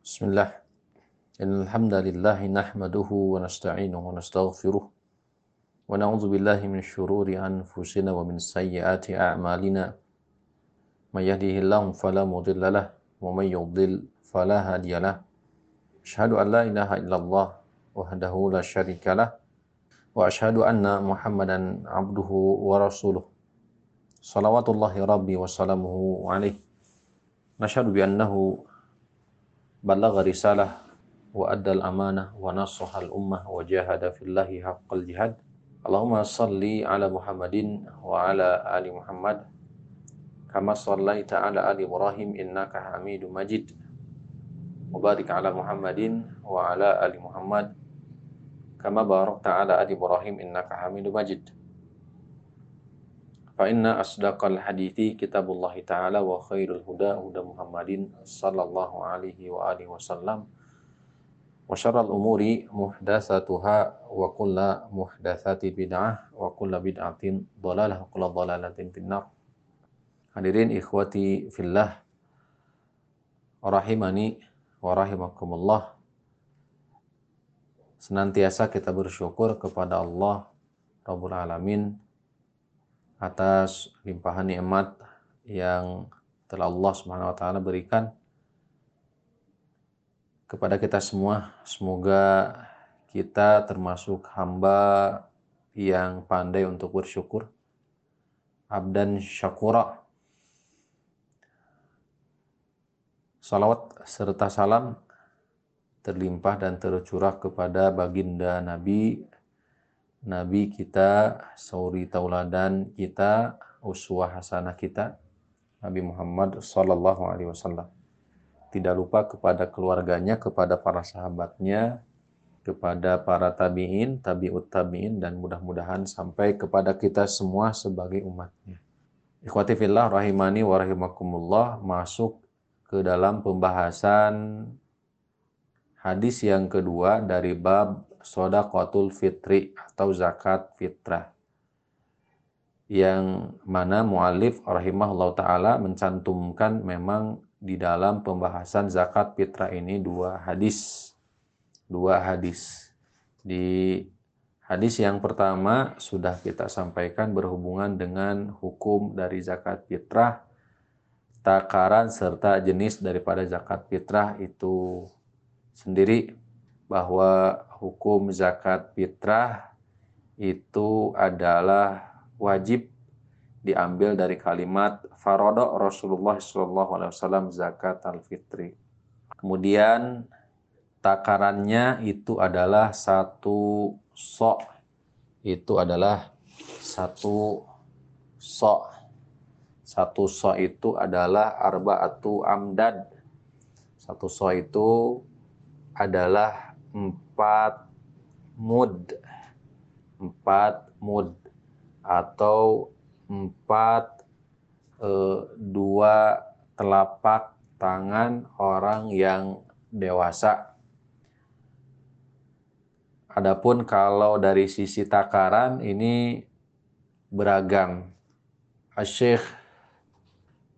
بسم الله. إن الحمد لله نحمده ونستعينه ونستغفره ونعوذ بالله من شرور أنفسنا ومن سيئات أعمالنا. من يهده الله فلا مضل له ومن يضلل فلا هادي له. أشهد أن لا إله إلا الله وحده لا شريك له وأشهد أن محمدا عبده ورسوله. صلوات الله ربي وسلامه عليه. نشهد بأنه بلغ رسالة وأدى الأمانة ونصح الأمة وجاهد في الله حق الجهاد اللهم صل على محمد وعلى آل محمد كما صليت على آل إبراهيم إنك حميد مجيد وبارك على محمد وعلى آل محمد كما باركت على آل إبراهيم إنك حميد مجيد فإن أصدق الحديث كتاب الله تعالى وخير الهدى هدى محمد صلى الله عليه وآله وسلم وشر الأمور محدثاتها وكل محدثات بدعة وكل بدعة ضلالة وكل ضلالة في النار Hadirin ikhwati fillah rahimani wa rahimakumullah Senantiasa kita bersyukur kepada Allah Rabbul Alamin atas limpahan nikmat yang telah Allah Subhanahu wa taala berikan kepada kita semua. Semoga kita termasuk hamba yang pandai untuk bersyukur. Abdan syakura. Salawat serta salam terlimpah dan tercurah kepada baginda Nabi Nabi kita, sauri tauladan kita, uswah hasanah kita, Nabi Muhammad Sallallahu Alaihi Wasallam. Tidak lupa kepada keluarganya, kepada para sahabatnya, kepada para tabiin, tabiut tabiin, dan mudah-mudahan sampai kepada kita semua sebagai umatnya. Ikhwati fillah rahimani wa rahimakumullah masuk ke dalam pembahasan hadis yang kedua dari bab sodakotul fitri atau zakat fitrah yang mana mu'alif rahimahullah ta'ala mencantumkan memang di dalam pembahasan zakat fitrah ini dua hadis. Dua hadis. Di hadis yang pertama sudah kita sampaikan berhubungan dengan hukum dari zakat fitrah takaran serta jenis daripada zakat fitrah itu sendiri bahwa hukum zakat fitrah itu adalah wajib diambil dari kalimat farodo Rasulullah SAW zakat al-fitri. Kemudian takarannya itu adalah satu sok. Itu adalah satu sok. Satu sok itu adalah arba'atu amdad. Satu sok itu adalah empat mud empat mud atau empat eh, dua telapak tangan orang yang dewasa. Adapun kalau dari sisi takaran ini beragam. Syekh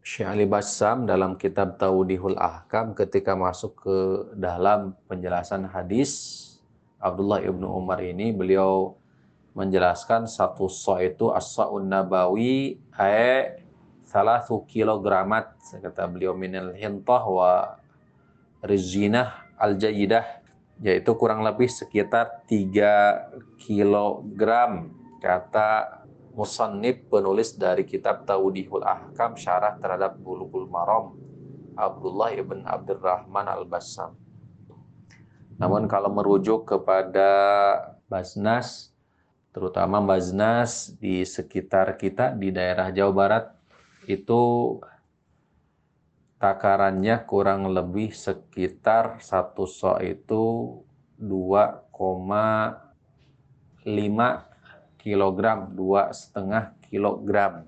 Syekh Ali Bassam dalam kitab Taudihul Ahkam ketika masuk ke dalam penjelasan hadis Abdullah ibnu Umar ini beliau menjelaskan satu so itu as-sa'un nabawi ay salatu kilogramat kata beliau minal hintah wa rizinah al-jayidah yaitu kurang lebih sekitar 3 kilogram kata musannif penulis dari kitab Tawdihul Ahkam syarah terhadap Bulughul Maram Abdullah ibn Abdurrahman Al-Bassam. Namun kalau merujuk kepada Basnas terutama Basnas di sekitar kita di daerah Jawa Barat itu takarannya kurang lebih sekitar satu so itu 2,5 kilogram, dua setengah kilogram.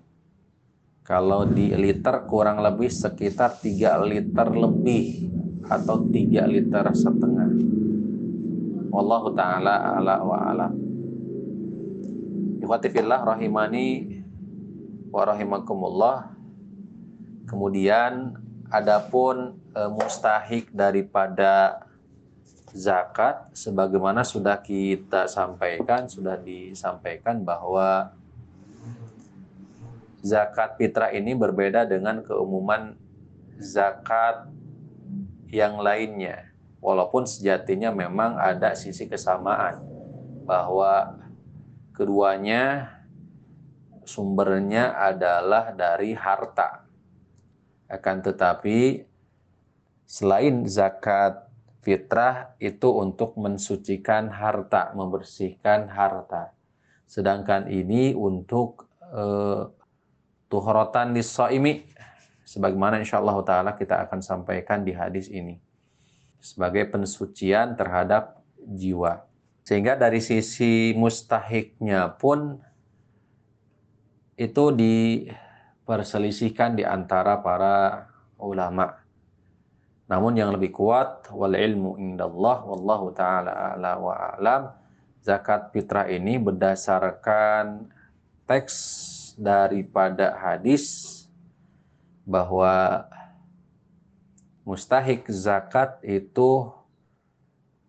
Kalau di liter kurang lebih sekitar 3 liter lebih atau 3 liter setengah. Wallahu taala ala wa alam. Ikhwati rahimani wa rahimakumullah. Kemudian adapun e, mustahik daripada zakat sebagaimana sudah kita sampaikan sudah disampaikan bahwa zakat fitrah ini berbeda dengan keumuman zakat yang lainnya walaupun sejatinya memang ada sisi kesamaan bahwa keduanya sumbernya adalah dari harta. Akan tetapi selain zakat fitrah itu untuk mensucikan harta, membersihkan harta. Sedangkan ini untuk uh, tuhorotan lisoimi sebagaimana insya Allah taala kita akan sampaikan di hadis ini sebagai pensucian terhadap jiwa. Sehingga dari sisi mustahiknya pun itu diperselisihkan di antara para ulama. Namun yang lebih kuat wal ilmu indallah wallahu taala ala wa alam. Zakat fitrah ini berdasarkan teks daripada hadis bahwa mustahik zakat itu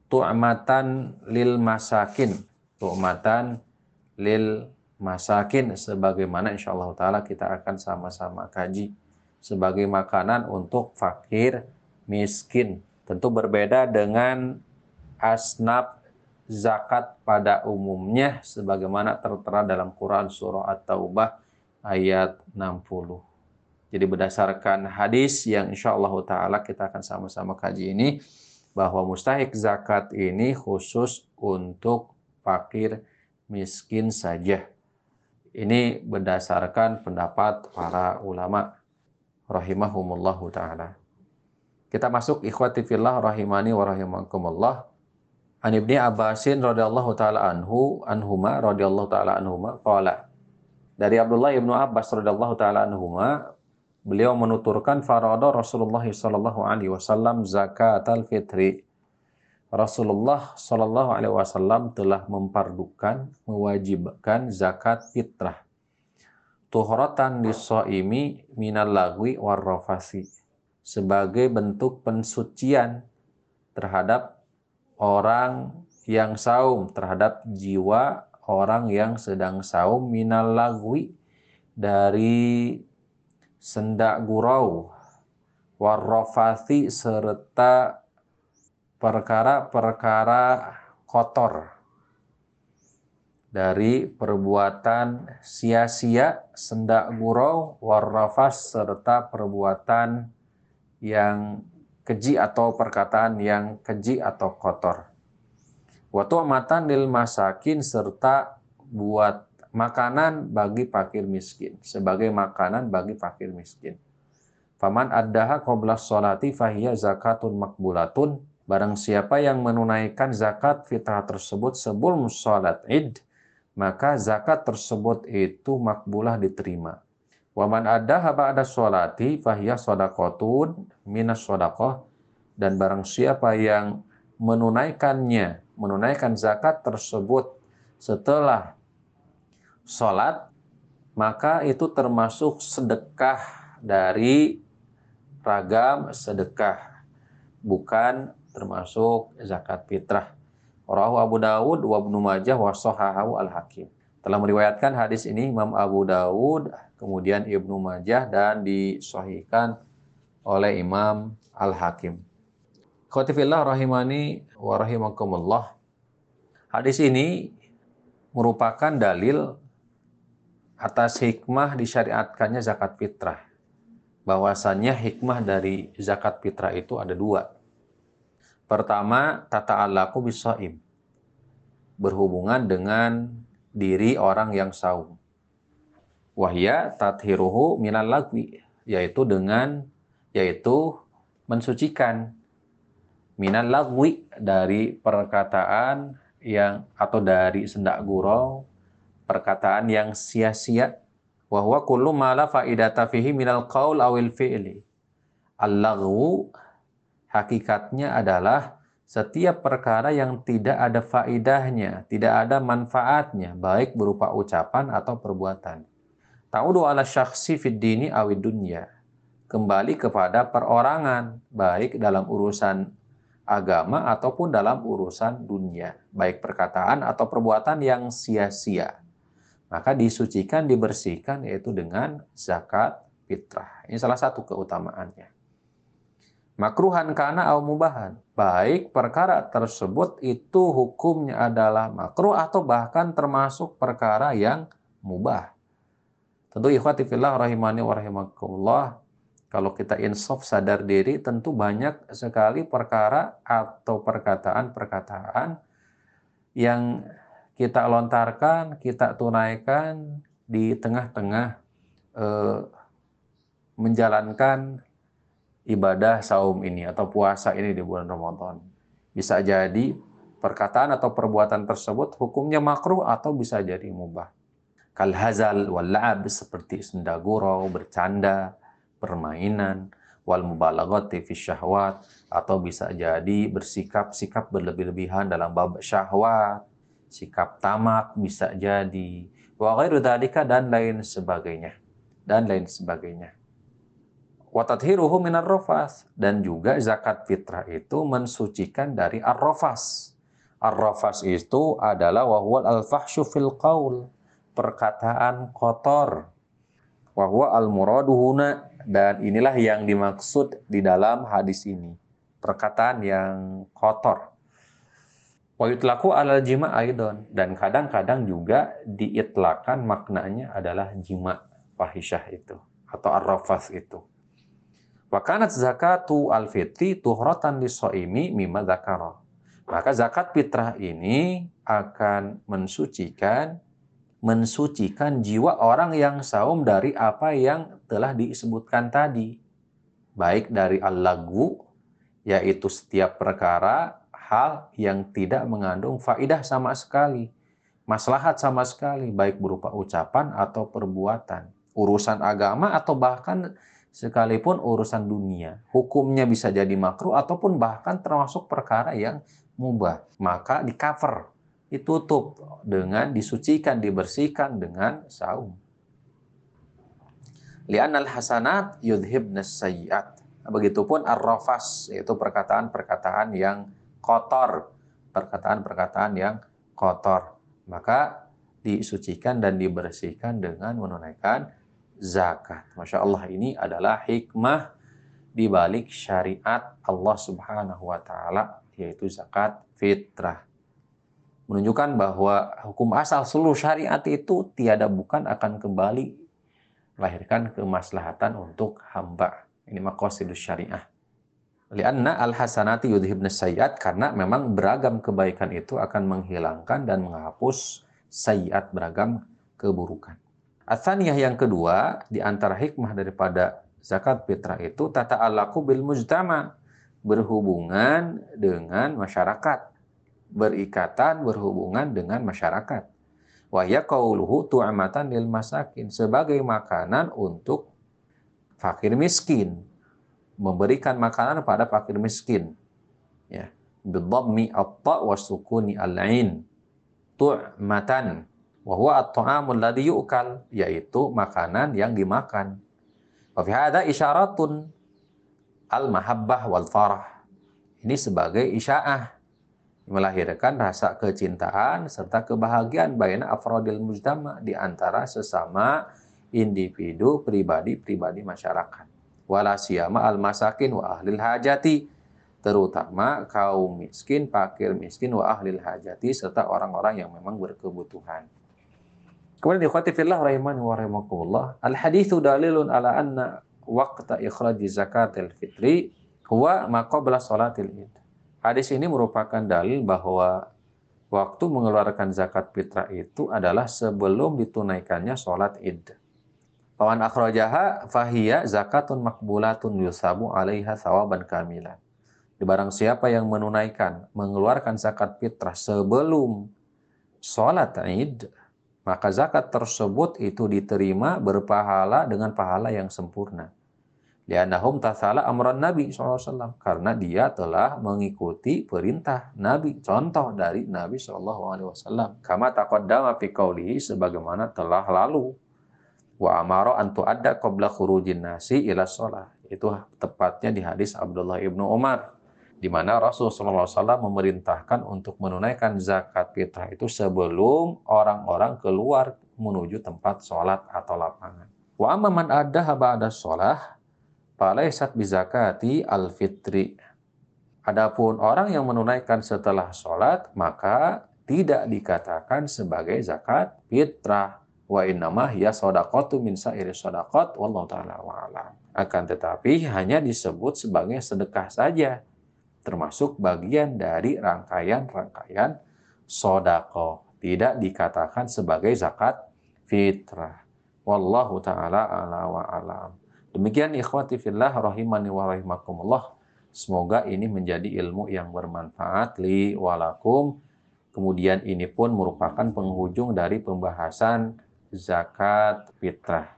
tu'matan lil masakin. Tu'matan lil masakin. Sebagaimana insyaallah taala kita akan sama-sama kaji sebagai makanan untuk fakir miskin tentu berbeda dengan asnaf zakat pada umumnya sebagaimana tertera dalam Quran surah At-Taubah ayat 60 jadi berdasarkan hadis yang insya Allah taala kita akan sama-sama kaji ini bahwa mustahik zakat ini khusus untuk fakir miskin saja. Ini berdasarkan pendapat para ulama rahimahumullahu taala. Kita masuk ikhwati fillah rahimani wa rahimakumullah. An Ibni Abbasin radhiyallahu taala anhu anhuma radhiyallahu taala anhuma qala dari Abdullah ibnu Abbas radhiyallahu taala anhuma beliau menuturkan farada Rasulullah sallallahu alaihi wasallam zakat al-fitri Rasulullah Shallallahu Alaihi Wasallam telah mempardukan, mewajibkan zakat fitrah. Tuhrotan disoimi minal lagwi warrofasi. Sebagai bentuk pensucian terhadap orang yang saum, terhadap jiwa orang yang sedang saum. Minal lagwi dari sendak gurau. Warrofasi serta perkara-perkara kotor. Dari perbuatan sia-sia, sendak gurau, warrafas, serta perbuatan yang keji atau perkataan yang keji atau kotor. Waktu amatan lil masakin serta buat makanan bagi fakir miskin. Sebagai makanan bagi fakir miskin. Faman addaha qobla sholati fahiyya zakatun makbulatun Barang siapa yang menunaikan zakat fitrah tersebut sebelum sholat id, maka zakat tersebut itu makbulah diterima. Waman ada haba ada sholati fahiyah sodakotun minas sodakoh. Dan barang siapa yang menunaikannya, menunaikan zakat tersebut setelah sholat, maka itu termasuk sedekah dari ragam sedekah. Bukan termasuk zakat fitrah. Rahu Abu Dawud wa Ibnu Majah wa sahahahu Al-Hakim. Telah meriwayatkan hadis ini Imam Abu Dawud, kemudian Ibnu Majah dan disahihkan oleh Imam Al-Hakim. Khotifillah rahimani wa rahimakumullah. Hadis ini merupakan dalil atas hikmah disyariatkannya zakat fitrah. Bahwasannya hikmah dari zakat fitrah itu ada dua. Pertama, tata alaku bisaim. Berhubungan dengan diri orang yang saum. Wahya tathiruhu minal lagwi. Yaitu dengan, yaitu mensucikan minal lagwi dari perkataan yang atau dari sendak gurau perkataan yang sia-sia wahwa kullu ma la faidata fihi minal qaul awil fi'li al-lagwu hakikatnya adalah setiap perkara yang tidak ada faidahnya, tidak ada manfaatnya, baik berupa ucapan atau perbuatan. Ta'udu ala syakhsi fid dini awid dunya. kembali kepada perorangan, baik dalam urusan agama ataupun dalam urusan dunia, baik perkataan atau perbuatan yang sia-sia. Maka disucikan, dibersihkan yaitu dengan zakat fitrah. Ini salah satu keutamaannya. Makruhan karena au mubahan. Baik perkara tersebut itu hukumnya adalah makruh atau bahkan termasuk perkara yang mubah. Tentu ikhwati fillah rahimani wa rahimakumullah kalau kita insaf sadar diri, tentu banyak sekali perkara atau perkataan-perkataan yang kita lontarkan, kita tunaikan di tengah-tengah eh, menjalankan ibadah saum ini atau puasa ini di bulan Ramadan. Bisa jadi perkataan atau perbuatan tersebut hukumnya makruh atau bisa jadi mubah. Kalhazal wal seperti sendagurau, bercanda, permainan, wal mubalaghati fi syahwat atau bisa jadi bersikap-sikap berlebih-lebihan dalam bab syahwat, sikap tamak bisa jadi wa ghairu dan lain sebagainya dan lain sebagainya. Wa tathiruhu minar rafas dan juga zakat fitrah itu mensucikan dari ar-rafas. Ar-rafas itu adalah wahwal al-fahsyu fil qaul, perkataan kotor. Wahwa al-muraduhuna dan inilah yang dimaksud di dalam hadis ini. Perkataan yang kotor. Wa yutlaku alal jima aidon. Dan kadang-kadang juga diitlakan maknanya adalah jima fahisyah itu. Atau arrafas itu. Wa kanat zakatu al-fitri tuhratan lisoimi mimma zakara. Maka zakat fitrah ini akan mensucikan mensucikan jiwa orang yang saum dari apa yang telah disebutkan tadi. Baik dari al-lagu, yaitu setiap perkara, hal yang tidak mengandung faidah sama sekali. Maslahat sama sekali, baik berupa ucapan atau perbuatan. Urusan agama atau bahkan sekalipun urusan dunia. Hukumnya bisa jadi makruh ataupun bahkan termasuk perkara yang mubah. Maka di cover ditutup dengan disucikan, dibersihkan dengan saum. Li'anal hasanat yudhibna sayyiat. Begitupun ar-rafas, yaitu perkataan-perkataan yang kotor. Perkataan-perkataan yang kotor. Maka disucikan dan dibersihkan dengan menunaikan zakat. Masya Allah ini adalah hikmah di balik syariat Allah Subhanahu wa taala yaitu zakat fitrah menunjukkan bahwa hukum asal seluruh syariat itu tiada bukan akan kembali melahirkan kemaslahatan untuk hamba. Ini maqasidus syariah. Lianna al-hasanati yudhibna sayyat karena memang beragam kebaikan itu akan menghilangkan dan menghapus sayyat beragam keburukan. Athaniyah yang kedua di antara hikmah daripada zakat fitrah itu tata alaku bil mujtama berhubungan dengan masyarakat berikatan berhubungan dengan masyarakat. Wahya qauluhu tu'amatan lil masakin sebagai makanan untuk fakir miskin. Memberikan makanan pada fakir miskin. Ya. Bidhammi at-ta' wa sukuni al-ain. Tu'matan wa huwa at-ta'amul ladzi yu'kal yaitu makanan yang dimakan. Wa fi hadza isyaratun al-mahabbah wal farah. Ini sebagai isya'ah melahirkan rasa kecintaan serta kebahagiaan baina afrodil mujtama di antara sesama individu pribadi-pribadi masyarakat. Wala siyama al masakin wa ahlil hajati terutama kaum miskin, fakir miskin wa ahlil hajati serta orang-orang yang memang berkebutuhan. Kemudian ikhwati fillah rahimani wa rahimakumullah. Al hadithu dalilun ala anna waqta ikhraji zakatil fitri huwa maqabla salatil id. Hadis ini merupakan dalil bahwa waktu mengeluarkan zakat fitrah itu adalah sebelum ditunaikannya sholat id. Pawan akhrajaha fahiya zakatun makbulatun yusabu alaiha sawaban kamilan. Di barang siapa yang menunaikan, mengeluarkan zakat fitrah sebelum sholat id, maka zakat tersebut itu diterima berpahala dengan pahala yang sempurna. Lianahum tasala amran Nabi SAW. Karena dia telah mengikuti perintah Nabi. Contoh dari Nabi SAW. Kama taqaddama fi qawlihi sebagaimana telah lalu. Wa amaro antu adda qabla khurujin nasi ila sholat. Itu tepatnya di hadis Abdullah ibnu Umar di mana Rasulullah SAW memerintahkan untuk menunaikan zakat fitrah itu sebelum orang-orang keluar menuju tempat sholat atau lapangan. Wa amman ada ba'da sholah, falaisat bizakati al-fitri. Adapun orang yang menunaikan setelah sholat, maka tidak dikatakan sebagai zakat fitrah. Wa innamah ya sodakotu min sa'iri sodakot, wallahu ta'ala wa'alam. Akan tetapi hanya disebut sebagai sedekah saja termasuk bagian dari rangkaian-rangkaian sodako. Tidak dikatakan sebagai zakat fitrah. Wallahu ta'ala ala wa alam. Demikian ikhwati fillah rahimani wa rahimakumullah. Semoga ini menjadi ilmu yang bermanfaat li walakum. Kemudian ini pun merupakan penghujung dari pembahasan zakat fitrah.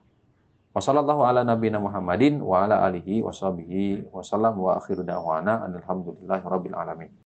Wassallallahu ala nabiyina Muhammadin wa ala alihi wa sahbihi wa sallam wa akhiru da'wana alhamdulillahi rabbil alamin.